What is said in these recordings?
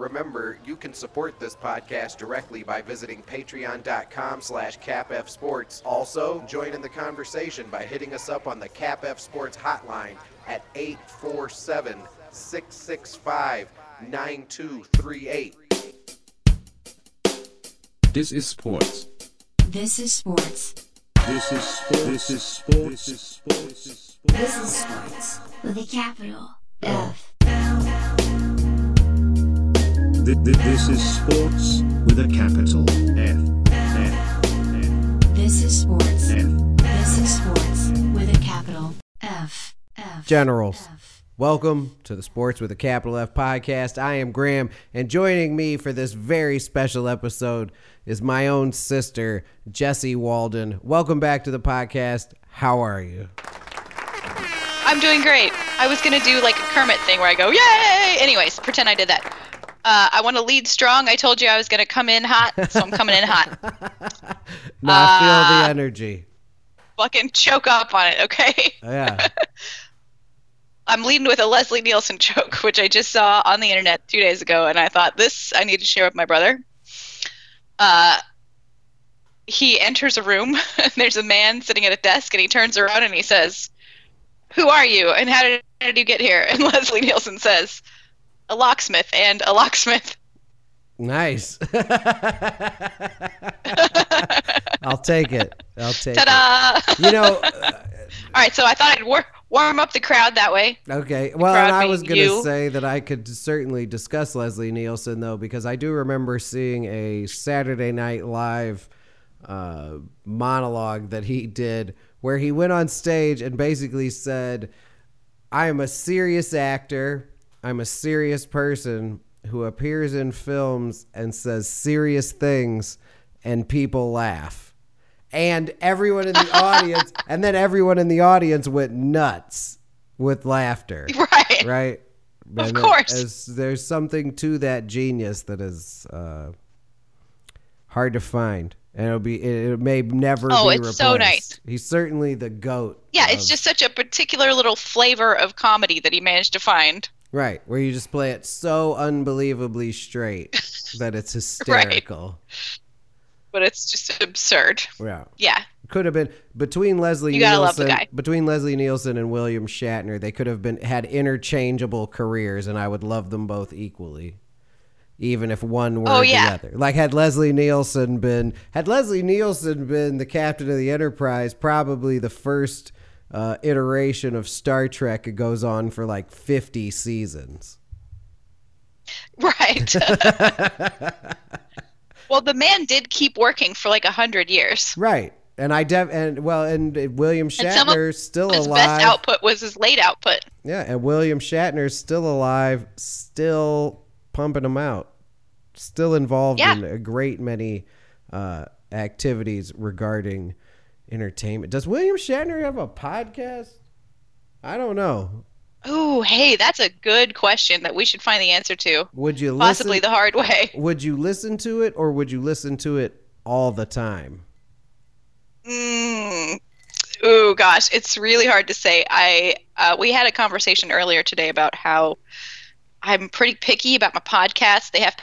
Remember, you can support this podcast directly by visiting patreon.com slash capfsports. Also, join in the conversation by hitting us up on the CapF Sports hotline at 847-665-9238. This is sports. This is sports. This is sports. This is sports. This is sports. This is sports. This is sports with a capital F. Th- th- This is sports with a capital F. F. F. This is sports. F. This is sports with a capital F. F. Generals. F. Welcome to the Sports with a Capital F podcast. I am Graham, and joining me for this very special episode is my own sister, Jessie Walden. Welcome back to the podcast. How are you? I'm doing great. I was gonna do like a Kermit thing where I go, yay! Anyways, pretend I did that. Uh, I want to lead strong. I told you I was gonna come in hot, so I'm coming in hot. No, I feel Uh, the energy. Fucking choke up on it, okay? Yeah. I'm leading with a Leslie Nielsen joke, which I just saw on the internet two days ago, and I thought this I need to share with my brother. Uh, he enters a room, and there's a man sitting at a desk, and he turns around and he says, "Who are you? And how did, how did you get here?" And Leslie Nielsen says, "A locksmith and a locksmith." Nice. I'll take it. I'll take it. Ta-da! You know, uh, All right, so I thought I'd war- warm up the crowd that way. Okay. Well, and I was going to say that I could certainly discuss Leslie Nielsen, though, because I do remember seeing a Saturday Night Live uh, monologue that he did where he went on stage and basically said, I am a serious actor. I'm a serious person who appears in films and says serious things, and people laugh. And everyone in the audience, and then everyone in the audience went nuts with laughter. Right. Right? Of And it- course. as- there's something to that genius that is uh, hard to find. And it'll be it, it may never Oh, be it's replaced. so nice. He's certainly the goat. Yeah, it's just such a particular little flavor of comedy that he managed to find. Right, where you just play it so unbelievably straight that it's hysterical. right. but it's just absurd. Yeah. Yeah. Could have been between Leslie You gotta love the Nielsen guy. between Leslie Nielsen and William Shatner, they could have been had interchangeable careers and I would love them both equally. Even if one were Oh, the other. Like had Leslie Nielsen been had Leslie Nielsen been the captain of the Enterprise, probably the first uh, iteration of Star Trek it goes on for like 50 seasons. Right. well, the man did keep working for like a hundred years. Right. And I def and well and William Shatner's still His alive. best output was his late output. Yeah, and William Shatner's still alive, still pumping them out, still involved Yeah. in a great many uh, activities regarding entertainment. Does William Shatner have a podcast? I don't know. Oh, hey, that's a good question that we should find the answer to. Would you Possibly listen? the hard way. would you listen to it, or would you listen to it all the time? Mm. Ooh, gosh, it's really hard to say. I uh, we had a conversation earlier today about how I'm pretty picky about my podcasts. They have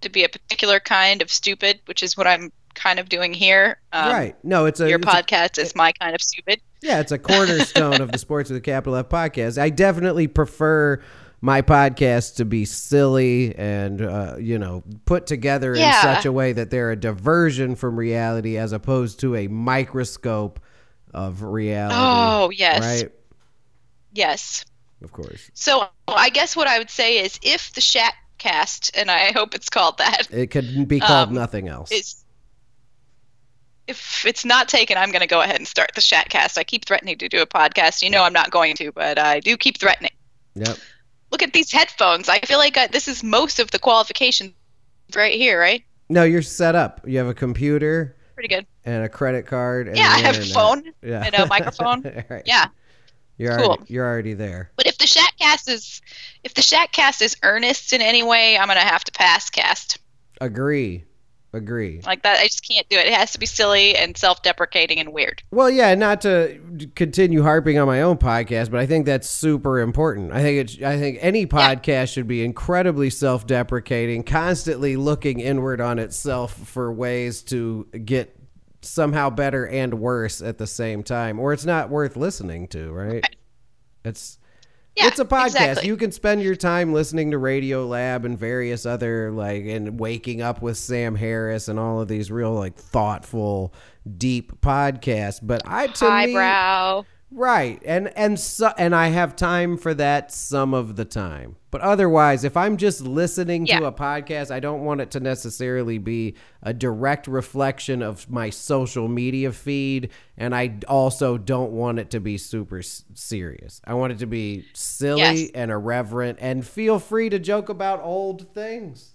to be a particular kind of stupid, which is what I'm kind of doing here. Um, right. No, it's a Your it's a- podcast is my kind of stupid. Yeah, it's a cornerstone of the Sports with a Capital F podcast. I definitely prefer my podcast to be silly and uh, you know put together in such a way that they're a diversion from reality as opposed to a microscope of reality. Oh, yes. right. Yes. Of course, So I guess what I would say is if the Shatcast, and I hope it's called that, it could be called Um, nothing else. is if it's not taken, I'm going to go ahead and start the Shatcast. I keep threatening to do a podcast. You know I'm not going to, but I do keep threatening. Yep. Look at these headphones. I feel like I, this is most of the qualifications right here, right? No, you're set up. You have a computer Pretty good. and a credit card. And Yeah, I have a phone Yeah. and a microphone. Right. Yeah. You're cool. already, you're already there. But if the Shatcast is if the Shatcast is earnest in any way, I'm going to have to pass cast. Agree. Agree. Like that, I just can't do it. It has to be silly and self-deprecating and weird. Well, yeah, not to continue harping on my own podcast, but I think that's super important. I think it's I think any podcast should be incredibly self-deprecating, constantly looking inward on itself for ways to get somehow better and worse at the same time, or it's not worth listening to, right? It's Yeah, it's a podcast. exactly. You can spend your time listening to Radiolab and various other like and waking up with Sam Harris and all of these real like thoughtful, deep podcasts. But I to me. Right, and and so and I have time for that some of the time. But otherwise, if I'm just listening to a podcast, I don't want it to necessarily be a direct reflection of my social media feed, and I also don't want it to be super s- serious. I want it to be silly Yes. and irreverent, and feel free to joke about old things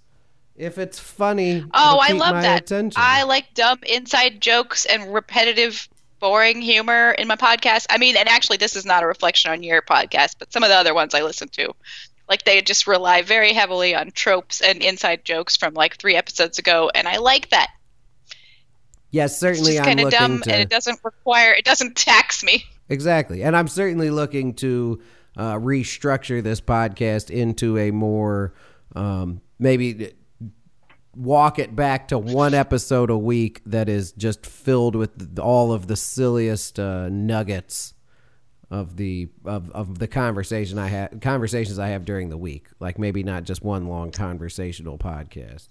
if it's funny. Oh, I love that. Attention. I like dumb inside jokes and repetitive, boring humor in my podcast. I mean, and actually, this is not a reflection on your podcast, but some of the other ones I listen to, like they just rely very heavily on tropes and inside jokes from like three episodes ago, and I like that. yes, certainly. just I'm kind of dumb, to and it doesn't require, it doesn't tax me. Exactly. And I'm certainly looking to uh, restructure this podcast into a more um, maybe walk it back to one episode a week that is just filled with all of the silliest uh, nuggets of the of, of the conversation I have conversations I have during the week. Like maybe not just one long conversational podcast.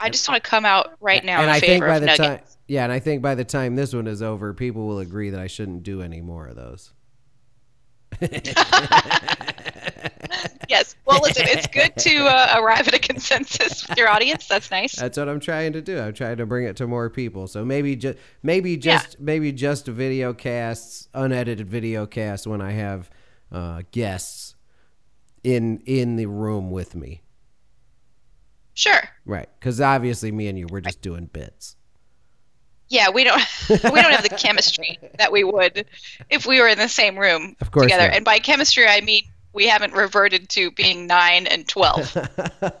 I just want to come out right now and in I think by of the nuggets. time yeah, and I think by the time this one is over, people will agree that I shouldn't do any more of those. Yes. Well, listen, it's good to uh, arrive at a consensus with your audience. That's nice. That's what I'm trying to do. I'm trying to bring it to more people. So maybe just maybe just maybe just video casts, unedited video casts when I have uh, guests in in the room with me. Sure. Right. Cuz obviously me and you we're just doing bits. Yeah, we don't we don't have the chemistry that we would if we were in the same room Of course together. not. And by chemistry, I mean we haven't reverted to being nine and twelve, well,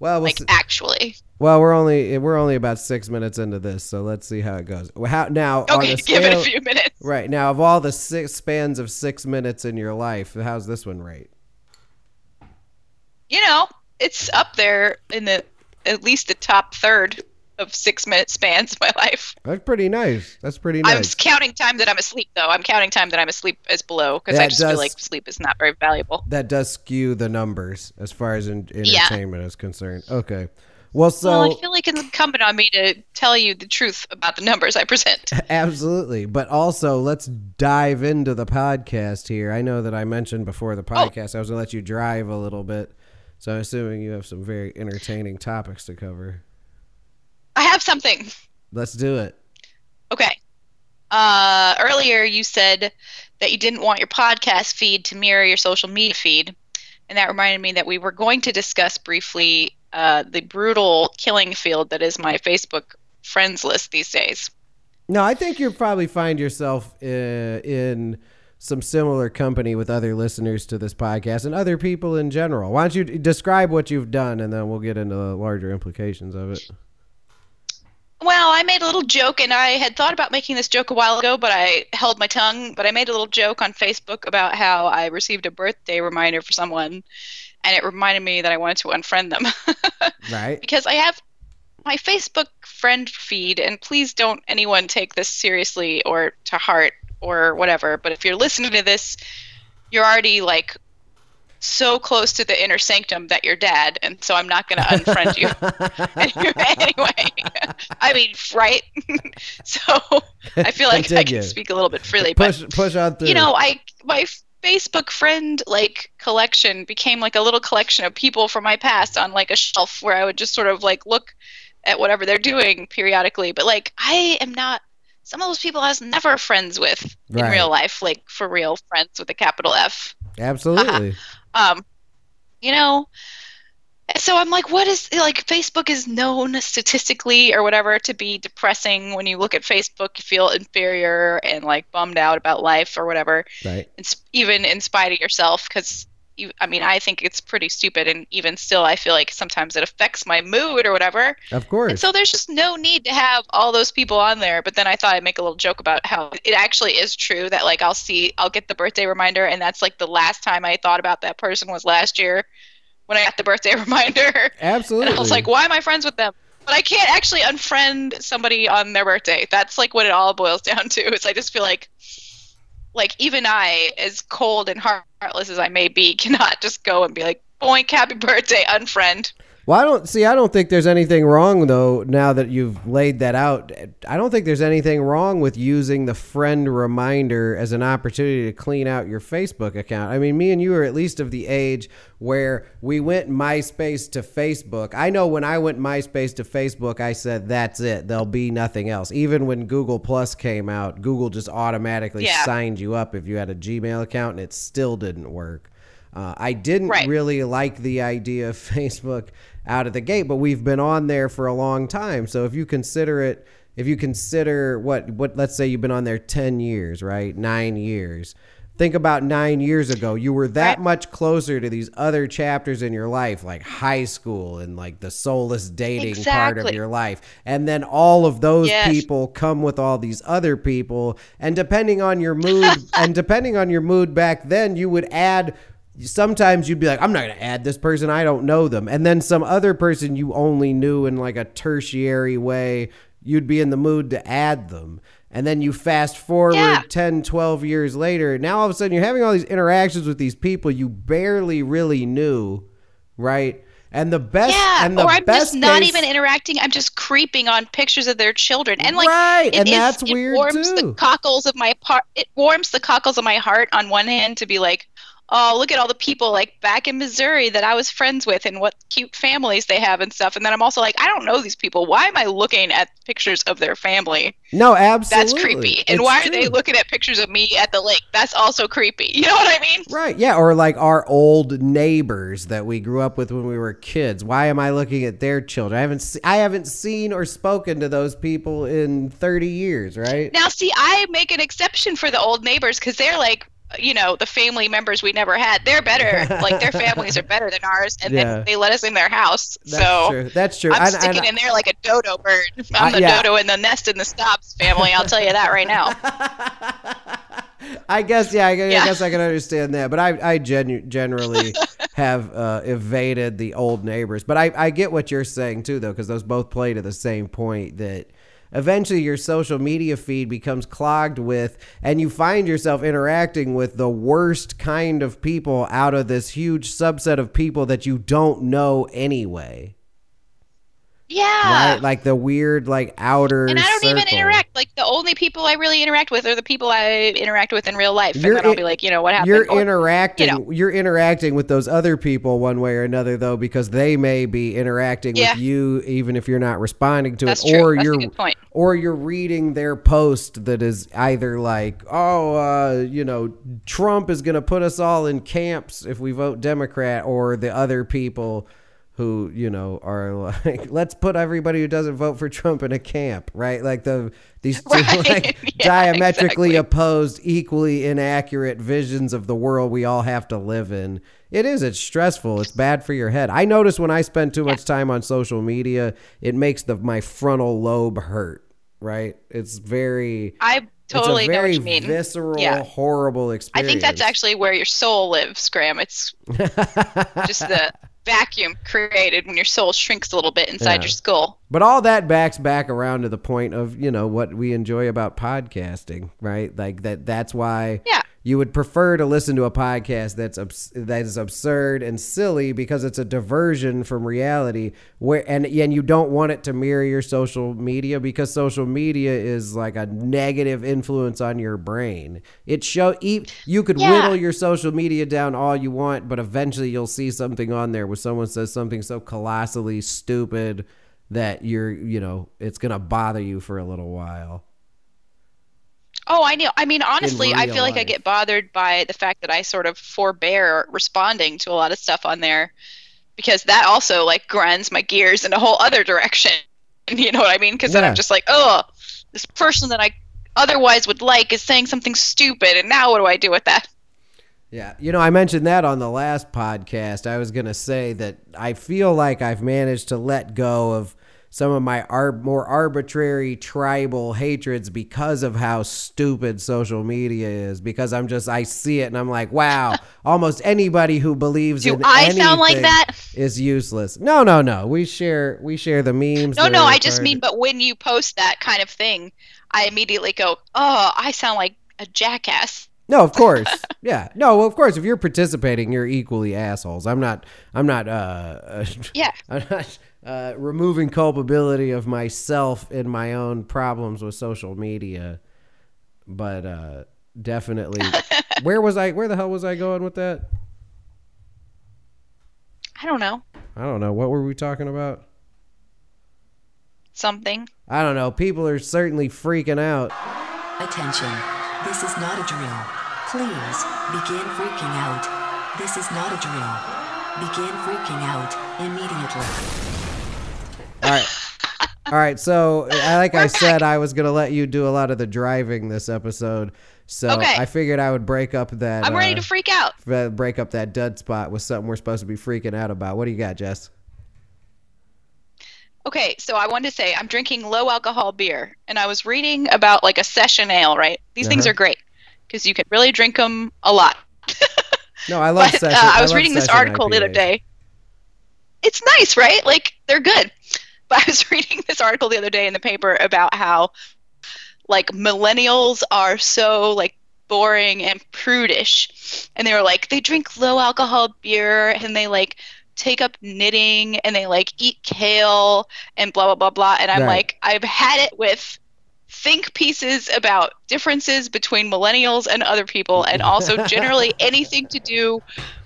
we'll like see. actually. well, we're only we're only about 6 minutes into this, so let's see how it goes. Well, How now Okay, the give it a few minutes. Right. Now of all the six spans of 6 minutes in your life, how's this one rate? You know, it's up there in the at least the top third of six minute spans of my life. That's pretty nice. That's pretty nice. I'm counting time that I'm asleep, though. I'm counting time that I'm asleep as below because I just does- feel like sleep is not very valuable. that does skew the numbers as far as in, Yeah. entertainment is concerned. Okay. Well, so well, I feel like it's incumbent on me to tell you the truth about the numbers I present. absolutely, but also let's dive into the podcast here. I know that I mentioned before Oh. the podcast I was going to let you drive a little bit. So I'm assuming you have some very entertaining topics to cover. I have something. Let's do it. Okay. Uh, earlier, you said that you didn't want your podcast feed to mirror your social media feed. And that reminded me that we were going to discuss briefly uh, the brutal killing field that is my Facebook friends list these days. No, I think you'll probably find yourself uh, in some similar company with other listeners to this podcast and other people in general. Why don't you describe what you've done and then we'll get into the larger implications of it. Well, I made a little joke, and I had thought about making this joke a while ago, but I held my tongue. But I made a little joke on Facebook about how I received a birthday reminder for someone, and it reminded me that I wanted to unfriend them. Right? because I have my Facebook friend feed, and please don't anyone take this seriously or to heart or whatever. But if you're listening to this, you're already like so close to the inner sanctum that you're dad, and so I'm not going to unfriend you. anyway, I mean, right? so I feel like I can speak a little bit freely, but push push on through. you know, I my Facebook friend like collection became like a little collection of people from my past on like a shelf where I would just sort of like look at whatever they're doing periodically. But like I am not some of those people I was never friends with in real life, like for real friends with a capital F. Absolutely. Uh-huh. Um, you know, so I'm like, what is like Facebook is known statistically or whatever to be depressing. When you look at Facebook, you feel inferior and like bummed out about life or whatever right. in, even in spite of yourself because I mean, I think it's pretty stupid, and even still, I feel like sometimes it affects my mood or whatever. Of course. And so there's just no need to have all those people on there. But then I thought I'd make a little joke about how it actually is true that like I'll see, I'll get the birthday reminder, and that's like the last time I thought about that person was last year when I got the birthday reminder. Absolutely. And I was like, why am I friends with them? But I can't actually unfriend somebody on their birthday. That's like what it all boils down to. Is I just feel like, like even I, as cold and heartless as I may be, cannot just go and be like, boink, happy birthday, unfriend. Well, I don't see. I don't think there's anything wrong though. Now that you've laid that out, I don't think there's anything wrong with using the friend reminder as an opportunity to clean out your Facebook account. I mean, me and you are at least of the age where we went MySpace to Facebook. I know when I went MySpace to Facebook, I said that's it. There'll be nothing else. Even when Google Plus came out, Google just automatically Yeah. signed you up if you had a Gmail account, and it still didn't work. Uh, I didn't Right. really like the idea of Facebook out of the gate, but we've been on there for a long time. So if you consider it, if you consider what what let's say you've been on there 10 years, right? 9 years. Think about 9 years ago, you were that much closer to these other chapters in your life like high school and like the soulless dating part of your life. And then all of those Yes. people come with all these other people and depending on your mood and depending on your mood back then, you would add sometimes you'd be like, I'm not going to add this person. I don't know them. And then some other person you only knew in like a tertiary way, you'd be in the mood to add them. And then you fast forward Yeah. 10, 12 years later. Now all of a sudden you're having all these interactions with these people you barely really knew, right? And the best, Yeah, and the or I'm best just not case- even interacting. I'm just creeping on pictures of their children, and like, Right, it and that's it weird, warms too. the cockles of my part. It warms the cockles of my heart on one hand to be like, oh, look at all the people like back in Missouri that I was friends with, and what cute families they have and stuff. And then I'm also like, I don't know these people. Why am I looking at pictures of their family? No, absolutely. That's creepy. And It's why are they looking at pictures of me at the lake? That's also creepy. You know what I mean? Right, yeah, or like our old neighbors that we grew up with when we were kids. Why am I looking at their children? I haven't se- I haven't seen or spoken to those people in 30 years, right? Now, see, I make an exception for the old neighbors because they're like, you know, the family members we never had. They're better. like their families are better than ours, and Yeah. then they let us in their house. That's so true. That's true. I'm And- sticking in there like a dodo bird. I'm the yeah. dodo in the nest in the stops family. I'll tell you that right now. I guess yeah, I, I Yeah. guess I can understand that, but I I genu- generally have uh, evaded the old neighbors. But I I get what you're saying too, though, because those both play to the same point that eventually your social media feed becomes clogged with, and you find yourself interacting with the worst kind of people out of this huge subset of people that you don't know anyway. Yeah. Right, like the weird, like outer. and I don't even interact. Like the only people I really interact with are the people I interact with in real life. You're and then I'll be like, you know, what happened? You're Or- interacting. you know. You're interacting with those other people one way or another, though, because they may be interacting Yeah. with you, even if you're not responding to That's it, true. or That's you're good point. or you're reading their post that is either like, oh, uh, you know, Trump is going to put us all in camps if we vote Democrat, or the other people who you know are like, let's put everybody who doesn't vote for Trump in a camp, right? Like the these two Right. like Yeah, diametrically exactly. opposed, equally inaccurate visions of the world we all have to live in. It is. It's stressful. It's bad for your head. I notice when I spend too much time on social media, it makes the my frontal lobe hurt. Right? It's very. I totally it's a know what very you mean. visceral, Yeah. horrible experience. I think that's actually where your soul lives, Graham. It's just the vacuum created when your soul shrinks a little bit inside Yeah. your skull. But all that backs back around to the point of, you know, what we enjoy about podcasting, right? Like that that's why Yeah. You would prefer to listen to a podcast that's abs- that is absurd and silly because it's a diversion from reality where and and you don't want it to mirror your social media because social media is like a negative influence on your brain. It show e- you could Yeah. whittle your social media down all you want, but eventually you'll see something on there where someone says something so colossally stupid that you're, you know, it's going to bother you for a little while. Oh, I know. I mean, honestly, I feel like I get bothered by the fact that I sort of forbear responding to a lot of stuff on there because that also like grinds my gears in a whole other direction. You know what I mean? Because then I'm just like, oh, this person that I otherwise would like is saying something stupid, and now what do I do with that? Yeah, you know, I mentioned that on the last podcast. I was going to say that I feel like I've managed to let go of some of my ar- more arbitrary tribal hatreds because of how stupid social media is. Because I'm just, I see it and I'm like, wow, almost anybody who believes Do in I sound like that? is useless. No, no, no. We share, we share the memes. No, no, I just mean, but when you post that kind of thing, I immediately go, "Oh, I sound like a jackass." No, of course. yeah. No, well, of course. If you're participating, you're equally assholes. I'm not. I'm not. Uh, uh, Yeah. I'm not uh, removing culpability of myself in my own problems with social media, but uh, definitely. where was I? Where the hell was I going with that? I don't know I don't know. What were we talking about? something. I don't know. People are certainly freaking out. Attention. This is not a drill. Please begin freaking out. This is not a drill. Begin freaking out immediately. All right. All right. So, like I said, I was going to let you do a lot of the driving this episode. So, Okay. I figured I would break up that. I'm ready uh, to freak out. break up that dud spot with something we're supposed to be freaking out about. What do you got, Jess? Okay, so I wanted to say I'm drinking low alcohol beer, and I was reading about like a session ale. Right, these things Uh-huh. are great because you can really drink them a lot. No, I love but session. uh, I was love reading this article the other day. It's nice, right? Like they're good. But I was reading this article the other day in the paper about how like millennials are so like boring and prudish. And they were like they drink low alcohol beer and they like take up knitting and they like eat kale and blah blah blah blah and I'm Right. like I've had it with think pieces about differences between millennials and other people and also generally anything to do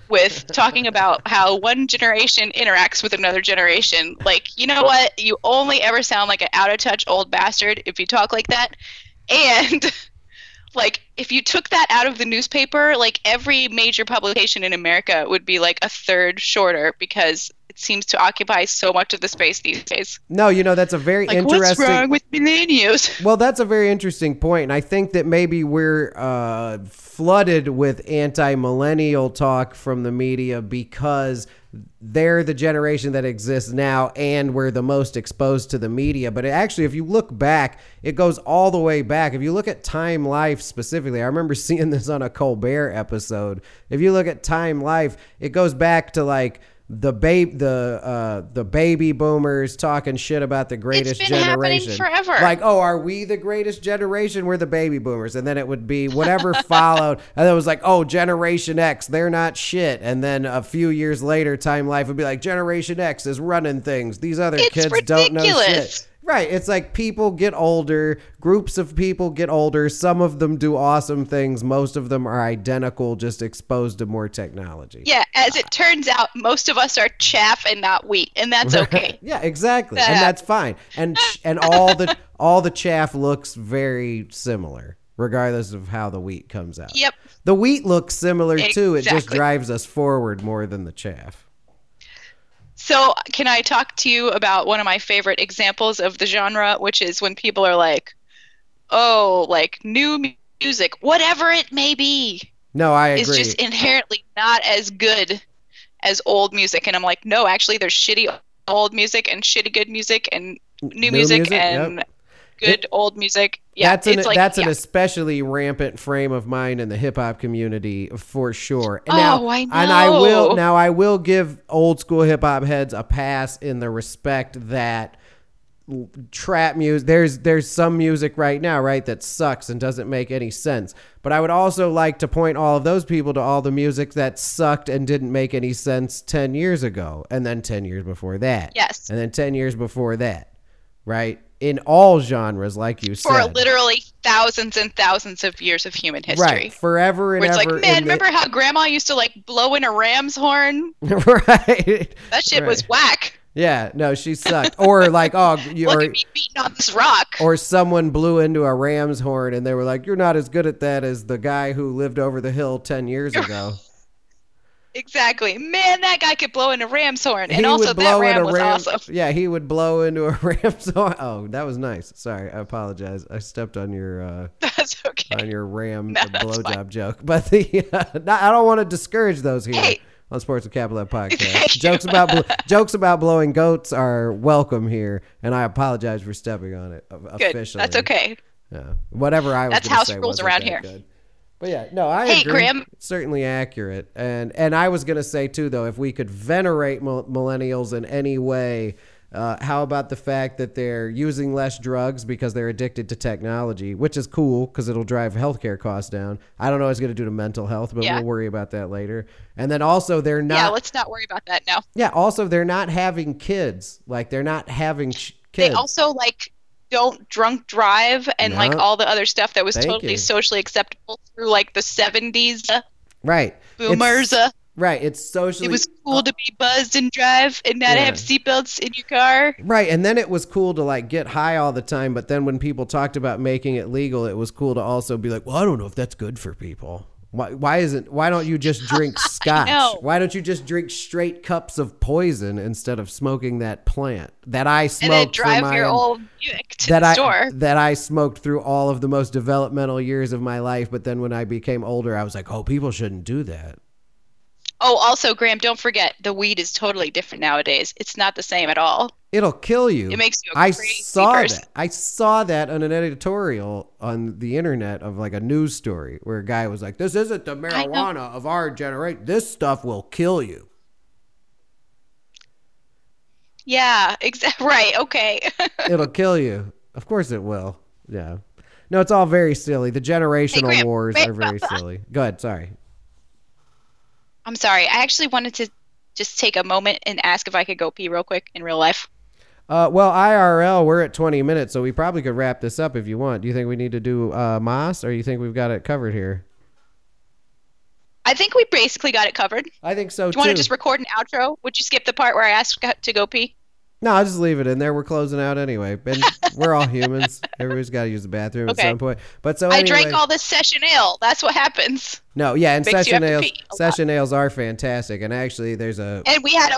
with talking about how one generation interacts with another generation. Like you know what? You only ever sound like an out of touch old bastard if you talk like that. And like if you took that out of the newspaper like every major publication in america would be like a third shorter because seems to occupy so much of the space these days No, you know that's a very like what's interesting. wrong with millennials Well, that's a very interesting point. point, and I think that maybe we're uh, flooded with anti-millennial talk from the media because they're the generation that exists now, and we're the most exposed to the media. But it actually, if you look back, it goes all the way back. If you look at Time Life specifically, I remember seeing this on a Colbert episode. If you look at Time Life, it goes back to like the babe the uh the baby boomers talking shit about the greatest been happening generation. forever. like oh are we the greatest generation? We're the baby boomers. And then it would be whatever followed. And then it was like oh generation x they're not shit. And then a few years later time life would be like generation x is running things. These other It's kids don't know shit Right. It's like people get older, groups of people get older. Some of them do awesome things. Most of them are identical, just exposed to more technology. yeah as it turns out most of us are chaff and not wheat and that's okay yeah, exactly. And that's fine. And and all the all the chaff looks very similar, regardless of how the wheat comes out. Yep. The wheat looks similar too. It just drives us forward more than the chaff. So, can I talk to you about one of my favorite examples of the genre, which is when people are like, oh, like new music, whatever it may be, No, I is agree. just inherently not as good as old music. And I'm like, no, actually, there's shitty old music and shitty good music and new, New music, music, and yep. good old music. Yeah, that's an like, that's yeah. an especially rampant frame of mind in the hip hop community for sure. And Oh, now, I And I will now I will give old school hip hop heads a pass in the respect that trap music there's there's some music right now right that sucks and doesn't make any sense but i would also like to point all of those people to all the music that sucked and didn't make any sense 10 years ago and then 10 years before that Yes. and then 10 years before that right in all genres like you for said for literally thousands and thousands of years of human history. right forever and Where it's ever like, man, in the- remember how grandma used to like blow in a ram's horn? right That shit was whack. yeah no she sucked or like oh you Look or, at me beating on this rock. or someone blew into a ram's horn and they were like you're not as good at that as the guy who lived over the hill 10 years ago exactly. Man, that guy could blow in a ram's horn. He And also would that ram was ram- awesome. yeah he would blow into a ram's horn oh that was nice sorry i apologize i stepped on your uh That's okay. on your ram No, blowjob joke. But the not, I don't want to discourage those here Hey. on Sports with Capital podcast. Jokes about bl- jokes about blowing goats are welcome here, and I apologize for stepping on it o- Good. officially. That's okay. Yeah. Whatever I was That's house rules around that here. good. But yeah, no, I Hey, agree. Graham. It's certainly accurate. And and I was gonna say too, though, if we could venerate millennials in any way, uh, how about the fact that they're using less drugs because they're addicted to technology, which is cool because it'll drive healthcare costs down. I don't know what it's gonna do to mental health, but Yeah. we'll worry about that later. And then also they're not. yeah, let's not worry about that now. yeah. Also, they're not having kids. Like they're not having ch- They also like don't drunk drive and like all the other stuff that was Thank totally you. socially acceptable through like the 70s uh, right. boomers. It's, uh, right. It's socially. it was cool to be buzzed and drive and not Yeah. have seatbelts in your car. Right, and then it was cool to like get high all the time, but then when people talked about making it legal, it was cool to also be like, "Well, I don't know if that's good for people. Why why isn't why don't you just drink scotch? Why don't you just drink straight cups of poison instead of smoking that plant that I smoked drive my your old Buick to that the I store. that I smoked through all of the most developmental years of my life, but then when I became older, I was like, "Oh, people shouldn't do that." Oh, also, Graham, don't forget the weed is totally different nowadays. It's not the same at all. It'll kill you. It makes you a I crazy saw person. that. I saw that on an editorial on the internet of like a news story where a guy was like, "This isn't the marijuana of our generation. This stuff will kill you." Yeah, exactly. Right. Okay. It'll kill you. Of course it will. Yeah. No, it's all very silly. The generational wars wait, are very silly. Go ahead. Sorry. I'm sorry. I actually wanted to just take a moment and ask if I could go pee real quick in real life. Uh, well, IRL, we're at 20 minutes, so we probably could wrap this up if you want. Do you think we need to do uh, Moss, or you think we've got it covered here? I think we basically got it covered. I think so too. Do you too. want to just record an outro? Would you skip the part where I asked to go pee? No, I'll just leave it in there. We're closing out anyway. And we're all humans. Everybody's got to use the bathroom Okay. at some point. But so I drank all this session ale. That's what happens. no, yeah, and session have to nails, pee a lot. session ales are fantastic. And actually, there's a And we had a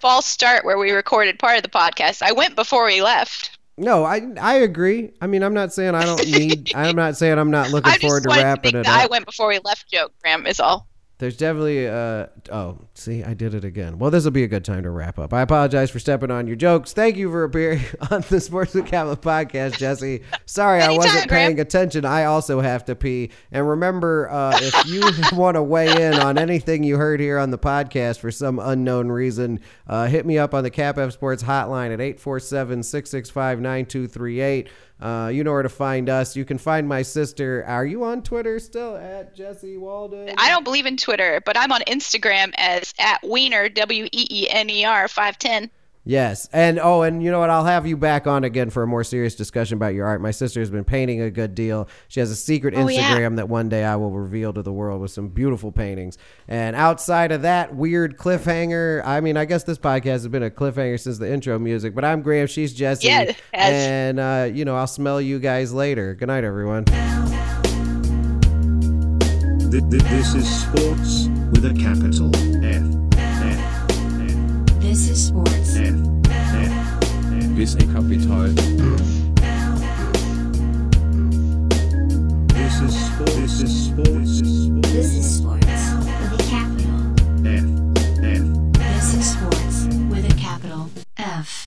false start where we recorded part of the podcast. I went before we left. no. I I agree. I mean, I'm not saying I don't need. I'm not saying I'm not looking forward to wanted to wrapping it the I went before we left joke, Graham, is all. There's definitely uh oh, see, I did it again. Well, this will be a good time to wrap up. I apologize for stepping on your jokes. Thank you for appearing on the Sports with Capital podcast, Jesse. Sorry I wasn't paying attention. I also have to pee. And remember, uh, if you want to weigh in on anything you heard here on the podcast for some unknown reason, uh, hit me up on the CapF Sports hotline at 847-665-9238. Uh, you know where to find us. You can find my sister. Are you on Twitter still at Jesse Walden? I don't believe in Twitter, but I'm on Instagram as at Wiener W E E N E R five ten. Yes. And oh, and you know what? I'll have you back on again for a more serious discussion about your art. My sister has been painting a good deal. She has a secret Oh, yeah. Instagram that one day I will reveal to the world with some beautiful paintings. And outside of that weird cliffhanger, I mean, I guess this podcast has been a cliffhanger since the intro music, but I'm Graham. She's Jesse. Yeah. And, uh, you know, I'll smell you guys later. Good night, everyone. Th- th- This is sports with a capital F. F. This is sports bis Kapital. This is sports. This is sports. This is sports with a capital F. F. This is sports with a capital F.